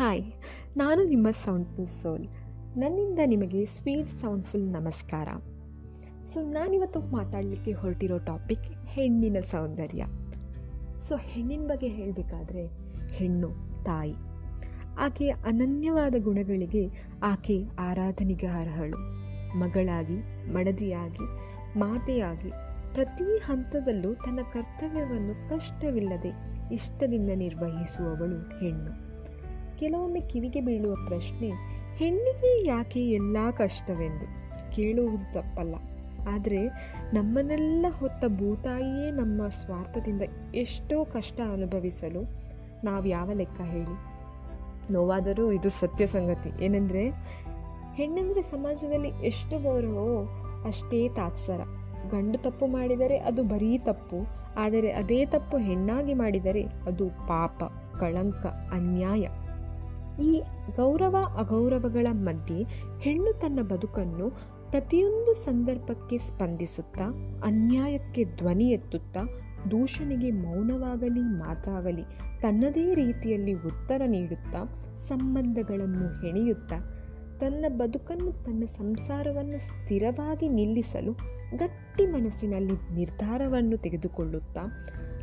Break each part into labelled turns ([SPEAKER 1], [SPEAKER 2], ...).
[SPEAKER 1] Hi ನಾನು ನಿಮ್ಮ soundful ಸೋಲ್ ನನ್ನಿಂದ ನಿಮಗೆ ಸ್ವೀಟ್ ಸೌಂಡ್ಫುಲ್ ನಮಸ್ಕಾರ. ಸೊ ನಾನಿವತ್ತು ಮಾತಾಡಲಿಕ್ಕೆ ಹೊರಟಿರೋ ಟಾಪಿಕ್ ಹೆಣ್ಣಿನ ಸೌಂದರ್ಯ. ಸೊ ಹೆಣ್ಣಿನ ಬಗ್ಗೆ ಹೇಳಬೇಕಾದ್ರೆ ಹೆಣ್ಣು, ತಾಯಿ. ಆಕೆಯ ಅನನ್ಯವಾದ ಗುಣಗಳಿಗೆ ಆಕೆ ಆರಾಧನೆಗೆ ಅರ್ಹಳು ಮಗಳಾಗಿ, ಮಡದಿಯಾಗಿ, ಮಾತೆಯಾಗಿ ಪ್ರತಿ ಹಂತದಲ್ಲೂ ತನ್ನ ಕರ್ತವ್ಯವನ್ನು ಕಷ್ಟವಿಲ್ಲದೆ ಇಷ್ಟದಿಂದ ನಿರ್ವಹಿಸುವವಳು ಹೆಣ್ಣು. ಕೆಲವೊಮ್ಮೆ ಕಿವಿಗೆ ಬೀಳುವ ಪ್ರಶ್ನೆ, ಹೆಣ್ಣಿಗೆ ಯಾಕೆ ಎಲ್ಲ ಕಷ್ಟವೆಂದು? ಕೇಳುವುದು ತಪ್ಪಲ್ಲ. ಆದರೆ ನಮ್ಮನ್ನೆಲ್ಲ ಹೊತ್ತ ಭೂತಾಯಿಯೇ ನಮ್ಮ ಸ್ವಾರ್ಥದಿಂದ ಎಷ್ಟೋ ಕಷ್ಟ ಅನುಭವಿಸಲು ನಾವು ಯಾವ ಲೆಕ್ಕ ಹೇಳಿ? ನೋವಾದರೂ ಇದು ಸತ್ಯ ಸಂಗತಿ. ಏನೆಂದರೆ, ಹೆಣ್ಣೆಂದರೆ ಸಮಾಜದಲ್ಲಿ ಎಷ್ಟು ಗೌರವವೋ ಅಷ್ಟೇ ತಾತ್ಸರ. ಗಂಡು ತಪ್ಪು ಮಾಡಿದರೆ ಅದು ಬರೀ ತಪ್ಪು, ಆದರೆ ಅದೇ ತಪ್ಪು ಹೆಣ್ಣಾಗಿ ಮಾಡಿದರೆ ಅದು ಪಾಪ, ಕಳಂಕ, ಅನ್ಯಾಯ. ಈ ಗೌರವ ಅಗೌರವಗಳ ಮಧ್ಯೆ ಹೆಣ್ಣು ತನ್ನ ಬದುಕನ್ನು ಪ್ರತಿಯೊಂದು ಸಂದರ್ಭಕ್ಕೆ ಸ್ಪಂದಿಸುತ್ತಾ, ಅನ್ಯಾಯಕ್ಕೆ ಧ್ವನಿ ಎತ್ತುತ್ತಾ, ದೂಷಣೆಗೆ ಮೌನವಾಗಲಿ, ಮಾತಾಗಲಿ, ತನ್ನದೇ ರೀತಿಯಲ್ಲಿ ಉತ್ತರ ನೀಡುತ್ತಾ, ಸಂಬಂಧಗಳನ್ನು ಹೆಣೆಯುತ್ತಾ, ತನ್ನ ಬದುಕನ್ನು ತನ್ನ ಸಂಸಾರವನ್ನು ಸ್ಥಿರವಾಗಿ ನಿಲ್ಲಿಸಲು ಗಟ್ಟಿ ಮನಸ್ಸಿನಲ್ಲಿ ನಿರ್ಧಾರವನ್ನು ತೆಗೆದುಕೊಳ್ಳುತ್ತಾ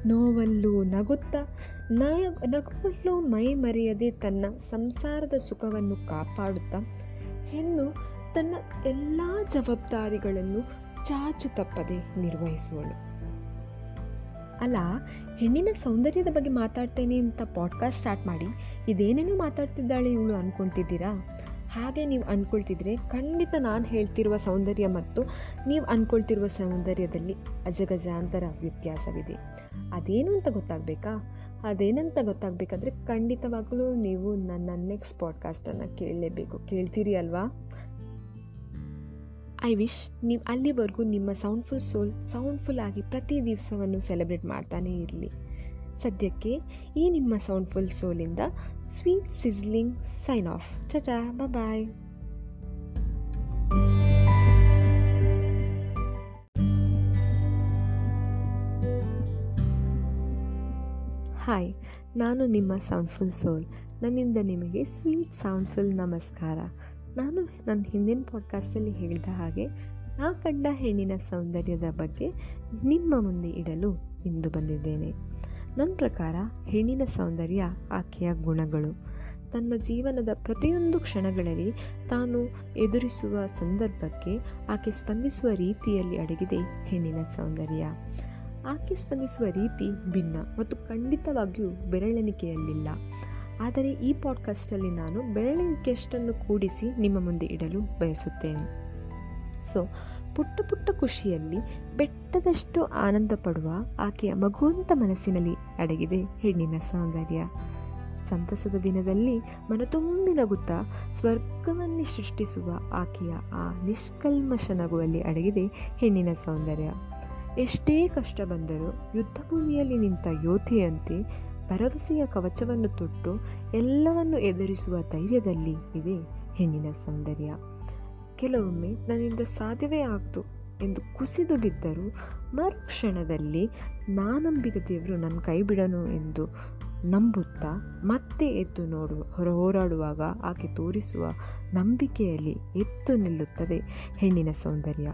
[SPEAKER 1] ನೋವಲ್ಲೂ ನಗುತ್ತಾ, ನಯ, ನಗುವಲ್ಲೂ ಮೈ ಮರೆಯದೆ ತನ್ನ ಸಂಸಾರದ ಸುಖವನ್ನು ಕಾಪಾಡುತ್ತಾ, ಹೆಣ್ಣು ತನ್ನ ಎಲ್ಲ ಜವಾಬ್ದಾರಿಗಳನ್ನು ಚಾಚು ತಪ್ಪದೆ ನಿರ್ವಹಿಸುವಳು. ಅಲ್ಲ, ಹೆಣ್ಣಿನ ಸೌಂದರ್ಯದ ಬಗ್ಗೆ ಮಾತಾಡ್ತೇನೆ ಅಂತ ಪಾಡ್ಕಾಸ್ಟ್ ಸ್ಟಾರ್ಟ್ ಮಾಡಿ, ಇದೇನೇನೋ ಮಾತಾಡ್ತಿದ್ದಾಳೆ ಇವಳು ಅಂದ್ಕೊಳ್ತಿದ್ದೀರಾ ಹಾಗೆ ನೀವು ಅಂದ್ಕೊಳ್ತಿದ್ರೆ ಖಂಡಿತ ನಾನು ಹೇಳ್ತಿರುವ ಸೌಂದರ್ಯ ಮತ್ತು ನೀವು ಅಂದ್ಕೊಳ್ತಿರುವ ಸೌಂದರ್ಯದಲ್ಲಿ ಅಜಗಜಾಂತರ ವ್ಯತ್ಯಾಸವಿದೆ. ಅದೇನು ಅಂತ ಗೊತ್ತಾಗಬೇಕಾ? ಅದೇನಂತ ಗೊತ್ತಾಗಬೇಕಾದ್ರೆ ಖಂಡಿತವಾಗಲೂ ನೀವು ನನ್ನ ನೆಕ್ಸ್ಟ್ ಪಾಡ್ಕಾಸ್ಟನ್ನು ಕೇಳಲೇಬೇಕು. ಕೇಳ್ತೀರಿ ಅಲ್ವಾ? ಐ ವಿಶ್ ನೀವು ಅಲ್ಲಿವರೆಗೂ ನಿಮ್ಮ ಸೌಂಡ್ಫುಲ್ ಸೋಲ್ ಸೌಂಡ್ಫುಲ್ ಆಗಿ ಪ್ರತಿ ದಿವಸವನ್ನು ಸೆಲೆಬ್ರೇಟ್ ಮಾಡ್ತಾನೇ ಇರಲಿ. ಸದ್ಯಕ್ಕೆ ಈ ನಿಮ್ಮ soundful ಸೋಲಿಂದ sweet sizzling sign off. Tata bye hi ನಾನು ನಿಮ್ಮ ಸೌಂಡ್ಫುಲ್ ಸೋಲ್. ನನ್ನಿಂದ ನಿಮಗೆ ಸ್ವೀಟ್ ಸೌಂಡ್ಫುಲ್ ನಮಸ್ಕಾರ. ನಾನು ನನ್ನ ಹಿಂದಿನ ಪಾಡ್ಕಾಸ್ಟಲ್ಲಿ ಹೇಳಿದ ಹಾಗೆ ನಾ ಕಂಡ ಹೆಣ್ಣಿನ ಸೌಂದರ್ಯದ ಬಗ್ಗೆ ನಿಮ್ಮ ಮುಂದೆ ಇಡಲು ಇಂದು ಬಂದಿದ್ದೇನೆ. ನನ್ನ ಪ್ರಕಾರ ಹೆಣ್ಣಿನ ಸೌಂದರ್ಯ ಆಕೆಯ ಗುಣಗಳು. ತನ್ನ ಜೀವನದ ಪ್ರತಿಯೊಂದು ಕ್ಷಣಗಳಲ್ಲಿ ತಾನು ಎದುರಿಸುವ ಸಂದರ್ಭಕ್ಕೆ ಆಕೆ ಸ್ಪಂದಿಸುವ ರೀತಿಯಲ್ಲಿ ಅಡಗಿದೆ ಹೆಣ್ಣಿನ ಸೌಂದರ್ಯ. ಆಕೆ ಸ್ಪಂದಿಸುವ ರೀತಿ ಭಿನ್ನ ಮತ್ತು ಖಂಡಿತವಾಗಿಯೂ ಬೆರಳೆಣಿಕೆಯಲ್ಲಿಲ್ಲ. ಆದರೆ ಈ ಪಾಡ್ಕಾಸ್ಟಲ್ಲಿ ನಾನು ಬೆರಳೆಣಿಕೆಯಷ್ಟನ್ನು ಕೂಡಿಸಿ ನಿಮ್ಮ ಮುಂದೆ ಇಡಲು ಬಯಸುತ್ತೇನೆ. ಸೊ ಪುಟ್ಟ ಪುಟ್ಟ ಖುಷಿಯಲ್ಲಿ ಬೆಟ್ಟದಷ್ಟು ಆನಂದ ಪಡುವ ಆಕೆಯ ಮಗುವಂತ ಮನಸ್ಸಿನಲ್ಲಿ ಅಡಗಿದೆ ಹೆಣ್ಣಿನ ಸೌಂದರ್ಯ. ಸಂತಸದ ದಿನದಲ್ಲಿ ಮನತುಂಬಿ ನಗುತ್ತಾ ಸ್ವರ್ಗವನ್ನೇ ಸೃಷ್ಟಿಸುವ ಆಕೆಯ ಆ ನಿಷ್ಕಲ್ಮಶ ನಗುವಲ್ಲಿ ಅಡಗಿದೆ ಹೆಣ್ಣಿನ ಸೌಂದರ್ಯ. ಎಷ್ಟೇ ಕಷ್ಟ ಬಂದರೂ ಯುದ್ಧಭೂಮಿಯಲ್ಲಿ ನಿಂತ ಯೋಧಿಯಂತೆ ಭರವಸೆಯ ಕವಚವನ್ನು ತೊಟ್ಟು ಎಲ್ಲವನ್ನು ಎದುರಿಸುವ ಧೈರ್ಯದಲ್ಲಿ ಇದೆ ಹೆಣ್ಣಿನ ಸೌಂದರ್ಯ. ಕೆಲವೊಮ್ಮೆ ನನ್ನಿಂದ ಸಾಧ್ಯವೇ ಆಗ್ತು ಎಂದು ಕುಸಿದು ಬಿದ್ದರೂ ಮರುಕ್ಷಣದಲ್ಲಿ ನಾನಂಬಿದ ದೇವರು ನನ್ನ ಕೈ ಬಿಡನು ಎಂದು ನಂಬುತ್ತಾ ಮತ್ತೆ ಎದ್ದು ನೋಡುವ, ಹೊರ ಹೋರಾಡುವಾಗ ಆಕೆ ತೋರಿಸುವ ನಂಬಿಕೆಯಲ್ಲಿ ಎದ್ದು ನಿಲ್ಲುತ್ತದೆ ಹೆಣ್ಣಿನ ಸೌಂದರ್ಯ.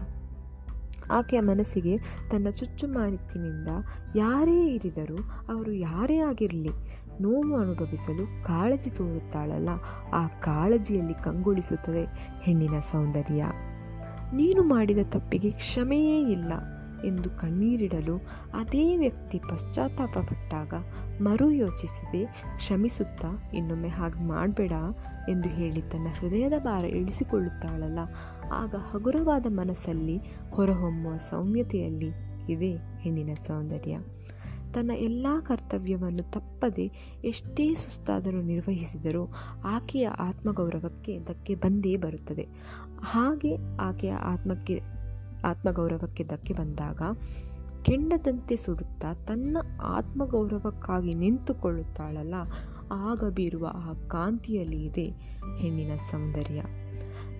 [SPEAKER 1] ಆಕೆಯ ಮನಸ್ಸಿಗೆ ತನ್ನ ಚುಚ್ಚುಮಾರಿತಿನಿಂದ ಯಾರೇ ಇರಿದರೂ ಅವರು ಯಾರೇ ಆಗಿರಲಿ ನೋವು ಅನುಭವಿಸಲು ಕಾಳಜಿ ತೋರುತ್ತಾಳಲ್ಲ, ಆ ಕಾಳಜಿಯಲ್ಲಿ ಕಂಗೊಳಿಸುತ್ತದೆ ಹೆಣ್ಣಿನ ಸೌಂದರ್ಯ. ನೀನು ಮಾಡಿದ ತಪ್ಪಿಗೆ ಕ್ಷಮೆಯೇ ಇಲ್ಲ ಎಂದು ಕಣ್ಣೀರಿಡಲು ಅದೇ ವ್ಯಕ್ತಿ ಪಶ್ಚಾತ್ತಾಪಪಟ್ಟಾಗ ಮರು ಯೋಚಿಸದೆ ಕ್ಷಮಿಸುತ್ತಾ ಇನ್ನೊಮ್ಮೆ ಹಾಗೆ ಮಾಡಬೇಡ ಎಂದು ಹೇಳಿ ತನ್ನ ಹೃದಯದ ಭಾರ ಇಳಿಸಿಕೊಳ್ಳುತ್ತಾಳಲ್ಲ, ಆಗ ಹಗುರವಾದ ಮನಸ್ಸಲ್ಲಿ ಹೊರಹೊಮ್ಮುವ ಸೌಮ್ಯತೆಯಲ್ಲಿ ಇದೆ ಹೆಣ್ಣಿನ ಸೌಂದರ್ಯ. ತನ್ನ ಎಲ್ಲ ಕರ್ತವ್ಯವನ್ನು ತಪ್ಪದೆ ಎಷ್ಟೇ ಸುಸ್ತಾದರೂ ನಿರ್ವಹಿಸಿದರೂ ಆಕೆಯ ಆತ್ಮಗೌರವಕ್ಕೆ ಧಕ್ಕೆ ಬಂದೇ ಬರುತ್ತದೆ. ಹಾಗೆ ಆಕೆಯ ಆತ್ಮಕ್ಕೆ, ಆತ್ಮಗೌರವಕ್ಕೆ ಧಕ್ಕೆ ಬಂದಾಗ ಕೆಂಡದಂತೆ ಸುಡುತ್ತಾ ತನ್ನ ಆತ್ಮಗೌರವಕ್ಕಾಗಿ ನಿಂತುಕೊಳ್ಳುತ್ತಾಳಲ್ಲ, ಆಗ ಬೀರುವ ಆ ಕಾಂತಿಯಲ್ಲಿ ಇದೆ ಹೆಣ್ಣಿನ ಸೌಂದರ್ಯ.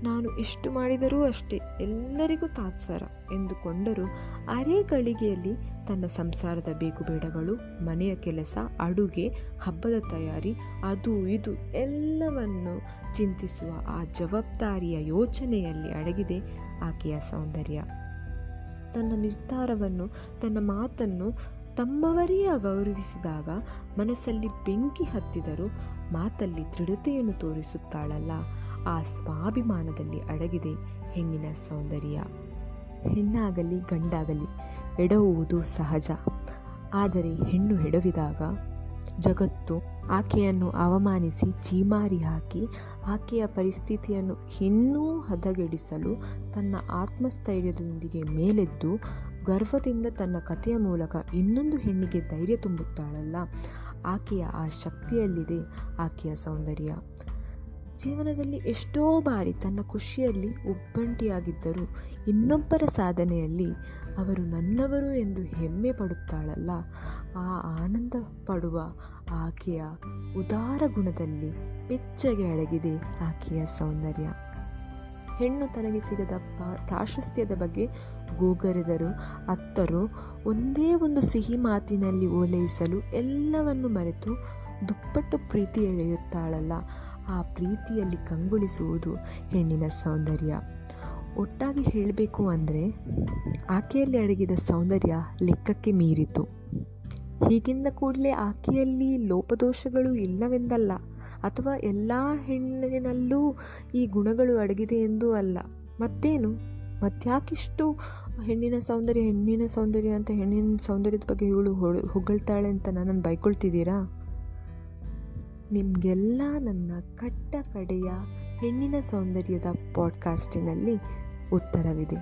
[SPEAKER 1] ನಾನು ಎಷ್ಟು ಮಾಡಿದರೂ ಅಷ್ಟೇ ಎಲ್ಲರಿಗೂ ತಾತ್ಸಾರ ಎಂದುಕೊಂಡರೂ ಅರೆ ಗಳಿಗೆಯಲ್ಲಿ ತನ್ನ ಸಂಸಾರದ ಬೇಕುಬೇಡಗಳು ಮನೆಯ ಕೆಲಸ, ಅಡುಗೆ, ಹಬ್ಬದ ತಯಾರಿ, ಅದು ಇದು ಎಲ್ಲವನ್ನು ಚಿಂತಿಸುವ ಆ ಜವಾಬ್ದಾರಿಯ ಯೋಚನೆಯಲ್ಲಿ ಅಡಗಿದೆ ಆಕೆಯ ಸೌಂದರ್ಯ. ತನ್ನ ನಿರ್ಧಾರವನ್ನು, ತನ್ನ ಮಾತನ್ನು ತಮ್ಮವರೇ ಗೌರವಿಸಿದಾಗ ಮನಸ್ಸಲ್ಲಿ ಬೆಂಕಿ ಹತ್ತಿದರೂ ಮಾತಲ್ಲಿ ದೃಢತೆಯನ್ನು ತೋರಿಸುತ್ತಾಳಲ್ಲ. ಆ ಸ್ವಾಭಿಮಾನದಲ್ಲಿ ಅಡಗಿದೆ ಹೆಣ್ಣಿನ ಸೌಂದರ್ಯ. ಹೆಣ್ಣಾಗಲಿ, ಗಂಡಾಗಲಿ ಎಡವುವುದು ಸಹಜ. ಆದರೆ ಹೆಣ್ಣು ಎಡವಿದಾಗ ಜಗತ್ತು ಆಕೆಯನ್ನು ಅವಮಾನಿಸಿ ಚೀಮಾರಿ ಹಾಕಿ ಆಕೆಯ ಪರಿಸ್ಥಿತಿಯನ್ನು ಇನ್ನೂ ಹದಗೆಡಿಸಲು ತನ್ನ ಆತ್ಮಸ್ಥೈರ್ಯದೊಂದಿಗೆ ಮೇಲೆದ್ದು ಗರ್ವದಿಂದ ತನ್ನ ಕಥೆಯ ಮೂಲಕ ಇನ್ನೊಂದು ಹೆಣ್ಣಿಗೆ ಧೈರ್ಯ ತುಂಬುತ್ತಾಳಲ್ಲ. ಆಕೆಯ ಆ ಶಕ್ತಿಯಲ್ಲಿದೆ ಆಕೆಯ ಸೌಂದರ್ಯ. ಜೀವನದಲ್ಲಿ ಎಷ್ಟೋ ಬಾರಿ ತನ್ನ ಖುಷಿಯಲ್ಲಿ ಒಬ್ಬಂಟಿಯಾಗಿದ್ದರು ಇನ್ನೊಬ್ಬರ ಸಾಧನೆಯಲ್ಲಿ ಅವರು ನನ್ನವರು ಎಂದು ಹೆಮ್ಮೆ ಪಡುತ್ತಾಳಲ್ಲ. ಆ ಆನಂದ ಪಡುವ ಆಕೆಯ ಉದಾರ ಗುಣದಲ್ಲಿ ಬೆಚ್ಚಗೆ ಅಡಗಿದೆ ಆಕೆಯ ಸೌಂದರ್ಯ. ಹೆಣ್ಣು ತನಗೆ ಸಿಗದ ಪ್ರಾಶಸ್ತ್ಯದ ಬಗ್ಗೆ ಗೋಗರೆದರು. ಅತ್ತರು ಒಂದೇ ಒಂದು ಸಿಹಿ ಮಾತಿನಲ್ಲಿ ಓಲೈಸಲು ಎಲ್ಲವನ್ನು ಮರೆತು ದುಪ್ಪಟ್ಟು ಪ್ರೀತಿ ಎಳೆಯುತ್ತಾಳಲ್ಲ. ಆ ಪ್ರೀತಿಯಲ್ಲಿ ಕಂಗೊಳಿಸುವುದು ಹೆಣ್ಣಿನ ಸೌಂದರ್ಯ. ಒಟ್ಟಾಗಿ ಹೇಳಬೇಕು ಅಂದರೆ, ಆಕೆಯಲ್ಲಿ ಅಡಗಿದ ಸೌಂದರ್ಯ ಲೆಕ್ಕಕ್ಕೆ ಮೀರಿತು. ಹೀಗಿಂದ ಕೂಡಲೇ ಆಕೆಯಲ್ಲಿ ಲೋಪದೋಷಗಳು ಇಲ್ಲವೆಂದಲ್ಲ, ಅಥವಾ ಎಲ್ಲ ಹೆಣ್ಣಿನಲ್ಲೂ ಈ ಗುಣಗಳು ಅಡಗಿದೆ ಎಂದೂ ಅಲ್ಲ. ಮತ್ತೇನು? ಮತ್ತ್ಯಾಕಿಷ್ಟು ಹೆಣ್ಣಿನ ಸೌಂದರ್ಯ ಹೆಣ್ಣಿನ ಸೌಂದರ್ಯ ಅಂತ ಹೆಣ್ಣಿನ ಸೌಂದರ್ಯದ ಬಗ್ಗೆ ಇವಳು ಹೊಗಳ್ತಾಳೆ ಅಂತ ನನ್ನನ್ನು ಬೈಕೊಳ್ತಿದ್ದೀರಾ? ನಿಮಗೆಲ್ಲ ನನ್ನ ಕಟ್ಟ ಕಡೆಯ ಹೆಣ್ಣಿನ ಸೌಂದರ್ಯದ ಪಾಡ್ಕಾಸ್ಟಿನಲ್ಲಿ ಉತ್ತರವಿದೆ.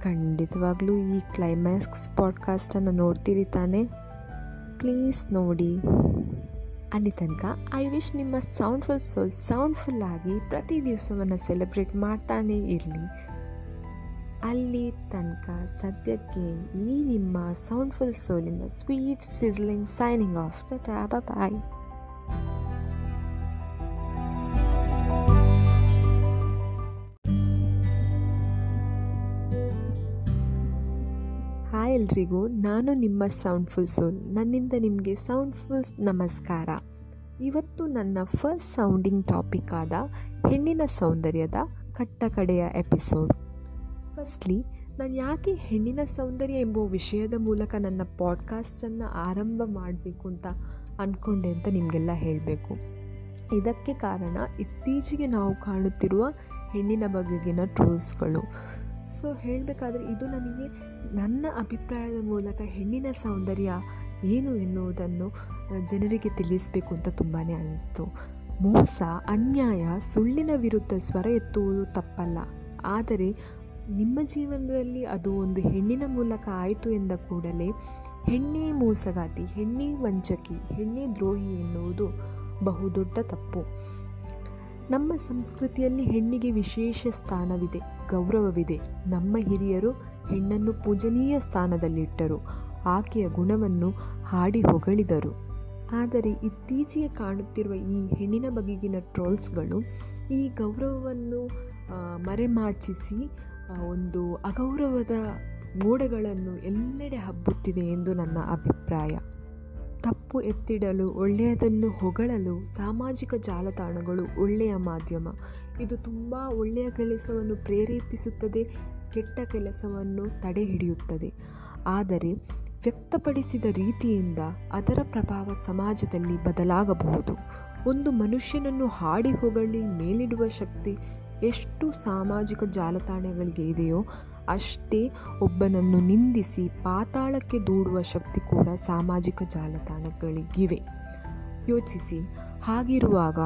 [SPEAKER 1] ಖಂಡಿತವಾಗ್ಲೂ ಈ ಕ್ಲೈಮ್ಯಾಕ್ಸ್ ಪಾಡ್ಕಾಸ್ಟನ್ನು ನೋಡ್ತೀರಿ ತಾನೇ? ಪ್ಲೀಸ್ ನೋಡಿ. ಅಲ್ಲಿ ತನಕ ಐ ವಿಶ್ ನಿಮ್ಮ ಸೌಂಡ್ಫುಲ್ ಸೋಲ್ ಸೌಂಡ್ಫುಲ್ ಆಗಿ ಪ್ರತಿ ದಿವಸವನ್ನು ಸೆಲೆಬ್ರೇಟ್ ಮಾಡ್ತಾನೇ ಇರಲಿ. ಅಲ್ಲಿ ತನಕ ಸದ್ಯಕ್ಕೆ ಈ ನಿಮ್ಮ soundful ಸೋಲಿಂದ sweet sizzling signing off tata bye. Hi ಎಲ್ರಿಗೂ. ನಾನು ನಿಮ್ಮ ಸೌಂಡ್ ಫುಲ್ ಸೋಲ್ ನನ್ನಿಂದ ನಿಮಗೆ ಸೌಂಡ್ ಫುಲ್ ನಮಸ್ಕಾರ. ಇವತ್ತು ನನ್ನ ಫಸ್ಟ್ ಸೌಂಡಿಂಗ್ ಟಾಪಿಕ್ ಆದ ಹೆಣ್ಣಿನ ಸೌಂದರ್ಯದ ಕಟ್ಟಕಡೆಯ ಎಪಿಸೋಡ್. ಫಸ್ಟ್ಲಿ, ನಾನು ಯಾಕೆ ಹೆಣ್ಣಿನ ಸೌಂದರ್ಯ ಎಂಬ ವಿಷಯದ ಮೂಲಕ ನನ್ನ ಪಾಡ್ಕಾಸ್ಟನ್ನು ಆರಂಭ ಮಾಡಬೇಕು ಅಂತ ಅಂದ್ಕೊಂಡೆ ಅಂತ ನಿಮಗೆಲ್ಲ ಹೇಳಬೇಕು. ಇದಕ್ಕೆ ಕಾರಣ, ಇತ್ತೀಚೆಗೆ ನಾವು ಕಾಣುತ್ತಿರುವ ಹೆಣ್ಣಿನ ಬಗೆಗಿನ ಟ್ರೋಲ್ಸ್ಗಳು. ಸೊ ಹೇಳಬೇಕಾದ್ರೆ ಇದು ನನಗೆ ನನ್ನ ಅಭಿಪ್ರಾಯದ ಮೂಲಕ ಹೆಣ್ಣಿನ ಸೌಂದರ್ಯ ಏನು ಎನ್ನುವುದನ್ನು ಜನರಿಗೆ ತಿಳಿಸಬೇಕು ಅಂತ ತುಂಬಾ ಅನ್ನಿಸ್ತು ಮೋಸ, ಅನ್ಯಾಯ, ಸುಳ್ಳಿನ ವಿರುದ್ಧ ಸ್ವರ ಎತ್ತುವುದು ತಪ್ಪಲ್ಲ. ಆದರೆ ನಿಮ್ಮ ಜೀವನದಲ್ಲಿ ಅದು ಒಂದು ಹೆಣ್ಣಿನ ಮೂಲಕ ಆಯಿತು ಎಂದ ಕೂಡಲೇ ಹೆಣ್ಣೇ ಮೋಸಗಾತಿ, ಹೆಣ್ಣೇ ವಂಚಕಿ, ಹೆಣ್ಣೇ ದ್ರೋಹಿ ಎನ್ನುವುದು ಬಹುದೊಡ್ಡ ತಪ್ಪು. ನಮ್ಮ ಸಂಸ್ಕೃತಿಯಲ್ಲಿ ಹೆಣ್ಣಿಗೆ ವಿಶೇಷ ಸ್ಥಾನವಿದೆ, ಗೌರವವಿದೆ. ನಮ್ಮ ಹಿರಿಯರು ಹೆಣ್ಣನ್ನು ಪೂಜನೀಯ ಸ್ಥಾನದಲ್ಲಿಟ್ಟರು. ಆಕೆಯ ಗುಣವನ್ನು ಹಾಡಿ ಹೊಗಳಿದರು. ಆದರೆ ಇತ್ತೀಚೆಗೆ ಕಾಣುತ್ತಿರುವ ಈ ಹೆಣ್ಣಿನ ಬಗೆಗಿನ ಟ್ರೋಲ್ಸ್ಗಳು ಈ ಗೌರವವನ್ನು ಮರೆಮಾಚಿಸಿ ಒಂದು ಅಗೌರವದ ಮೋಡಗಳನ್ನು ಎಲ್ಲೆಡೆ ಹಬ್ಬುತ್ತಿದೆ ಎಂದು ನನ್ನ ಅಭಿಪ್ರಾಯ. ತಪ್ಪು ಎತ್ತಿಡಲು, ಒಳ್ಳೆಯದನ್ನು ಹೊಗಳಲು ಸಾಮಾಜಿಕ ಜಾಲತಾಣಗಳು ಒಳ್ಳೆಯ ಮಾಧ್ಯಮ. ಇದು ತುಂಬ ಒಳ್ಳೆಯ ಕೆಲಸವನ್ನು ಪ್ರೇರೇಪಿಸುತ್ತದೆ, ಕೆಟ್ಟ ಕೆಲಸವನ್ನು ತಡೆ ಹಿಡಿಯುತ್ತದೆ ಆದರೆ ವ್ಯಕ್ತಪಡಿಸಿದ ರೀತಿಯಿಂದ ಅದರ ಪ್ರಭಾವ ಸಮಾಜದಲ್ಲಿ ಬದಲಾಗಬಹುದು. ಒಂದು ಮನುಷ್ಯನನ್ನು ಹಾಡಿ ಹೊಗಳಿ ಮೇಲಿಡುವ ಶಕ್ತಿ ಎಷ್ಟು ಸಾಮಾಜಿಕ ಜಾಲತಾಣಗಳಿಗೆ ಇದೆಯೋ ಅಷ್ಟೇ ಒಬ್ಬನನ್ನು ನಿಂದಿಸಿ ಪಾತಾಳಕ್ಕೆ ದೂಡುವ ಶಕ್ತಿ ಕೂಡ ಸಾಮಾಜಿಕ ಜಾಲತಾಣಗಳಿಗಿವೆ. ಯೋಚಿಸಿ, ಹಾಗಿರುವಾಗ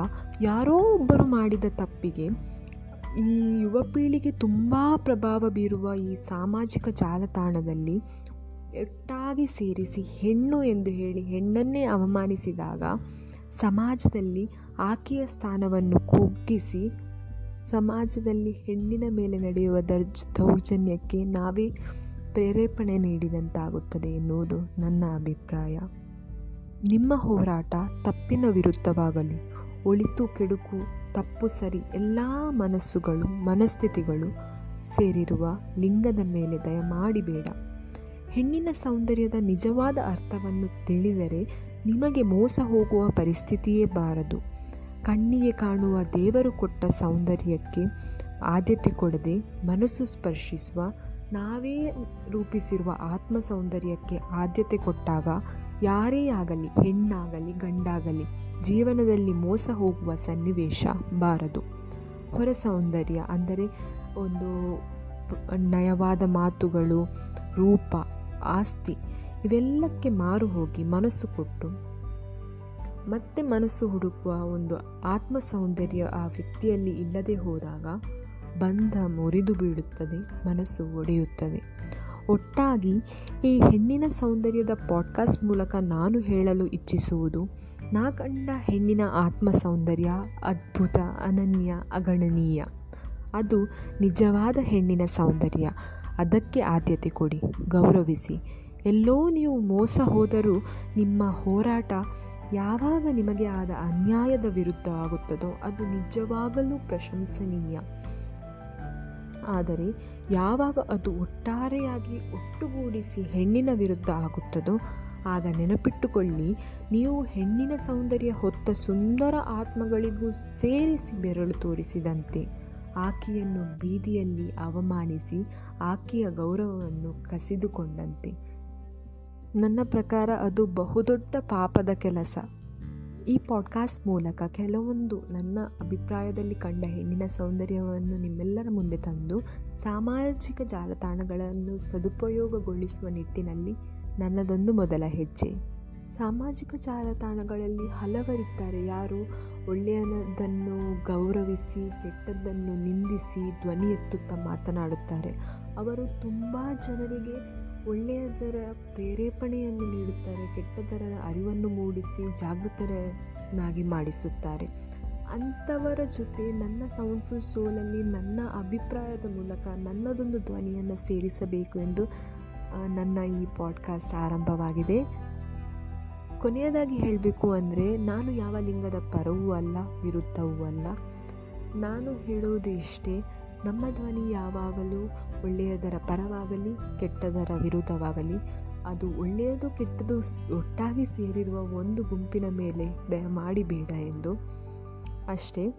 [SPEAKER 1] ಯಾರೋ ಒಬ್ಬರು ಮಾಡಿದ ತಪ್ಪಿಗೆ ಈ ಯುವ ಪೀಳಿಗೆ ತುಂಬ ಪ್ರಭಾವ ಬೀರುವ ಈ ಸಾಮಾಜಿಕ ಜಾಲತಾಣದಲ್ಲಿ ಒಟ್ಟಾಗಿ ಸೇರಿಸಿ ಹೆಣ್ಣು ಎಂದು ಹೇಳಿ ಹೆಣ್ಣನ್ನೇ ಅವಮಾನಿಸಿದಾಗ ಸಮಾಜದಲ್ಲಿ ಆಕೆಯ ಸ್ಥಾನವನ್ನು ಕುಗ್ಗಿಸಿ ಸಮಾಜದಲ್ಲಿ ಹೆಣ್ಣಿನ ಮೇಲೆ ನಡೆಯುವ ದರ್ಜ್, ದೌರ್ಜನ್ಯಕ್ಕೆ ನಾವೇ ಪ್ರೇರೇಪಣೆ ನೀಡಿದಂತಾಗುತ್ತದೆ ಎನ್ನುವುದು ನನ್ನ ಅಭಿಪ್ರಾಯ. ನಿಮ್ಮ ಹೋರಾಟ ತಪ್ಪಿನ ವಿರುದ್ಧವಾಗಲಿ, ಒಳಿತು, ಕೆಡುಕು, ತಪ್ಪು ಸರಿ ಎಲ್ಲ ಮನಸ್ಸುಗಳು, ಮನಸ್ಥಿತಿಗಳು ಸೇರಿರುವ ಲಿಂಗದ ಮೇಲೆ ದಯಮಾಡಿಬೇಡ ಹೆಣ್ಣಿನ ಸೌಂದರ್ಯದ ನಿಜವಾದ ಅರ್ಥವನ್ನು ತಿಳಿದರೆ ನಿಮಗೆ ಮೋಸ ಹೋಗುವ ಪರಿಸ್ಥಿತಿಯೇ ಬಾರದು. ಕಣ್ಣಿಗೆ ಕಾಣುವ ದೇವರು ಕೊಟ್ಟ ಸೌಂದರ್ಯಕ್ಕೆ ಆದ್ಯತೆ ಕೊಡದೆ ಮನಸ್ಸು ಸ್ಪರ್ಶಿಸುವ, ನಾವೇ ರೂಪಿಸಿರುವ ಆತ್ಮ ಸೌಂದರ್ಯಕ್ಕೆ ಆದ್ಯತೆ ಕೊಟ್ಟಾಗ ಯಾರೇ ಆಗಲಿ, ಹೆಣ್ಣಾಗಲಿ, ಗಂಡಾಗಲಿ, ಜೀವನದಲ್ಲಿ ಮೋಸ ಹೋಗುವ ಸನ್ನಿವೇಶ ಬಾರದು. ಹೊರ ಸೌಂದರ್ಯ ಅಂದರೆ ಒಂದು ನಯವಾದ ಮಾತುಗಳು, ರೂಪ, ಆಸ್ತಿ, ಇವೆಲ್ಲಕ್ಕೆ ಮಾರು ಹೋಗಿ ಮನಸ್ಸು ಕೊಟ್ಟು ಮತ್ತೆ ಮನಸ್ಸು ಹುಡುಕುವ ಒಂದು ಆತ್ಮ ಸೌಂದರ್ಯ ಆ ವ್ಯಕ್ತಿಯಲ್ಲಿ ಇಲ್ಲದೆ ಹೋದಾಗ ಬಂಧ ಮುರಿದು ಬೀಳುತ್ತದೆ, ಮನಸ್ಸು ಒಡೆಯುತ್ತದೆ. ಒಟ್ಟಾಗಿ ಈ ಹೆಣ್ಣಿನ ಸೌಂದರ್ಯದ ಪಾಡ್ಕಾಸ್ಟ್ ಮೂಲಕ ನಾನು ಹೇಳಲು ಇಚ್ಛಿಸುವುದು ನಾ ಕಂಡ ಹೆಣ್ಣಿನ ಆತ್ಮ ಸೌಂದರ್ಯ ಅದ್ಭುತ, ಅನನ್ಯ, ಅಗಣನೀಯ. ಅದು ನಿಜವಾದ ಹೆಣ್ಣಿನ ಸೌಂದರ್ಯ. ಅದಕ್ಕೆ ಆದ್ಯತೆ ಕೊಡಿ, ಗೌರವಿಸಿ. ಎಲ್ಲೋ ನೀವು ಮೋಸ ಹೋದರೂ ನಿಮ್ಮ ಹೋರಾಟ ಯಾವಾಗ ನಿಮಗೆ ಆದ ಅನ್ಯಾಯದ ವಿರುದ್ಧ ಆಗುತ್ತದೋ ಅದು ನಿಜವಾಗಲೂ ಪ್ರಶಂಸನೀಯ. ಆದರೆ ಯಾವಾಗ ಅದು ಒಟ್ಟಾರೆಯಾಗಿ ಒಟ್ಟುಗೂಡಿಸಿ ಹೆಣ್ಣಿನ ವಿರುದ್ಧ ಆಗುತ್ತದೋ, ಆಗ ನೆನಪಿಟ್ಟುಕೊಳ್ಳಿ, ನೀವು ಹೆಣ್ಣಿನ ಸೌಂದರ್ಯ ಹೊತ್ತ ಸುಂದರ ಆತ್ಮಗಳಿಗೂ ಸೇರಿಸಿ ಬೆರಳು ತೋರಿಸಿದಂತೆ ಆಕೆಯನ್ನು ಬೀದಿಯಲ್ಲಿ ಅವಮಾನಿಸಿ ಆಕೆಯ ಗೌರವವನ್ನು ಕಸಿದುಕೊಂಡಂತೆ. ನನ್ನ ಪ್ರಕಾರ ಅದು ಬಹುದೊಡ್ಡ ಪಾಪದ ಕೆಲಸ. ಈ ಪಾಡ್ಕಾಸ್ಟ್ ಮೂಲಕ ಕೆಲವೊಂದು ನನ್ನ ಅಭಿಪ್ರಾಯದಲ್ಲಿ ಕಂಡ ಹೆಣ್ಣಿನ ಸೌಂದರ್ಯವನ್ನು ನಿಮ್ಮೆಲ್ಲರ ಮುಂದೆ ತಂದು ಸಾಮಾಜಿಕ ಜಾಲತಾಣಗಳನ್ನು ಸದುಪಯೋಗಗೊಳಿಸುವ ನಿಟ್ಟಿನಲ್ಲಿ ನನ್ನದೊಂದು ಮೊದಲ ಹೆಜ್ಜೆ. ಸಾಮಾಜಿಕ ಜಾಲತಾಣಗಳಲ್ಲಿ ಹಲವರಿದ್ದಾರೆ. ಯಾರು ಒಳ್ಳೆಯದನ್ನು ಗೌರವಿಸಿ, ಕೆಟ್ಟದ್ದನ್ನು ನಿಂದಿಸಿ, ಧ್ವನಿ ಎತ್ತುತ್ತಾ ಮಾತನಾಡುತ್ತಾರೆ. ಅವರು ತುಂಬ ಜನರಿಗೆ ಒಳ್ಳೆಯದರ ಪ್ರೇರೇಪಣೆಯನ್ನು ನೀಡುತ್ತಾರೆ, ಕೆಟ್ಟದರ ಅರಿವನ್ನು ಮೂಡಿಸಿ ಜಾಗೃತರನ್ನಾಗಿ ಮಾಡಿಸುತ್ತಾರೆ. ಅಂಥವರ ಜೊತೆ ನನ್ನ ಸೌಂಡ್ಫುಲ್ ಸೋಲಲ್ಲಿ ನನ್ನ ಅಭಿಪ್ರಾಯದ ಮೂಲಕ ನನ್ನದೊಂದು ಧ್ವನಿಯನ್ನು ಸೇರಿಸಬೇಕು ಎಂದು ನನ್ನ ಈ ಪಾಡ್ಕಾಸ್ಟ್ ಆರಂಭವಾಗಿದೆ. ಕೊನೆಯದಾಗಿ ಹೇಳಬೇಕು ಅಂದರೆ, ನಾನು ಯಾವ ಲಿಂಗದ ಪರವೂ ಅಲ್ಲ, ವಿರುದ್ಧವೂ ಅಲ್ಲ. ನಾನು ಹೇಳುವುದು ಇಷ್ಟೇ ನಮ್ಮ ಧ್ವನಿ ಯಾವಾಗಲೂ ಒಳ್ಳೆಯದರ ಪರವಾಗಲಿ, ಕೆಟ್ಟದರ ವಿರುದ್ಧವಾಗಲಿ, ಅದು ಒಳ್ಳೆಯದು ಕೆಟ್ಟದು ಒಟ್ಟಾಗಿ ಸೇರಿರುವ ಒಂದು ಗುಂಪಿನ ಮೇಲೆ ದಯಮಾಡಿ ಬೇಡ ಎಂದು ಅಷ್ಟೇ.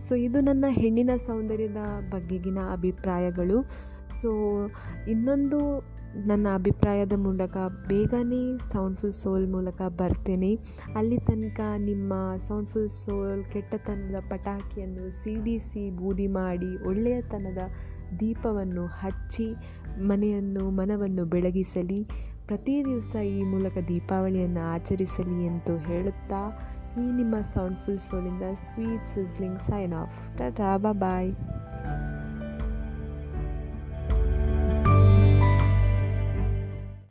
[SPEAKER 1] ಸೊ, ಇದು ನನ್ನ ಹೆಣ್ಣಿನ ಸೌಂದರ್ಯದ ಬಗೆಗಿನ ಅಭಿಪ್ರಾಯಗಳು. ಸೊ, ಇನ್ನೊಂದು ನನ್ನ ಅಭಿಪ್ರಾಯದ ಮೂಲಕ ಬೇಗನೆ ಸೌಂಡ್ಫುಲ್ ಸೋಲ್ ಮೂಲಕ ಬರ್ತೇನೆ. ಅಲ್ಲಿ ತನಕ ನಿಮ್ಮ ಸೌಂಡ್ಫುಲ್ ಸೋಲ್ ಕೆಟ್ಟತನದ ಪಟಾಕಿಯನ್ನು ಸಿಡಿಸಿ ಬೂದಿ ಮಾಡಿ ಒಳ್ಳೆಯತನದ ದೀಪವನ್ನು ಹಚ್ಚಿ ಮನೆಯನ್ನು, ಮನವನ್ನು ಬೆಳಗಿಸಲಿ. ಪ್ರತಿ ದಿವಸ ಈ ಮೂಲಕ ದೀಪಾವಳಿಯನ್ನು ಆಚರಿಸಲಿ ಎಂದು ಹೇಳುತ್ತಾ ಈ ನಿಮ್ಮ soundful ಸೋಲಿಂದ sweet sizzling sign off tata bye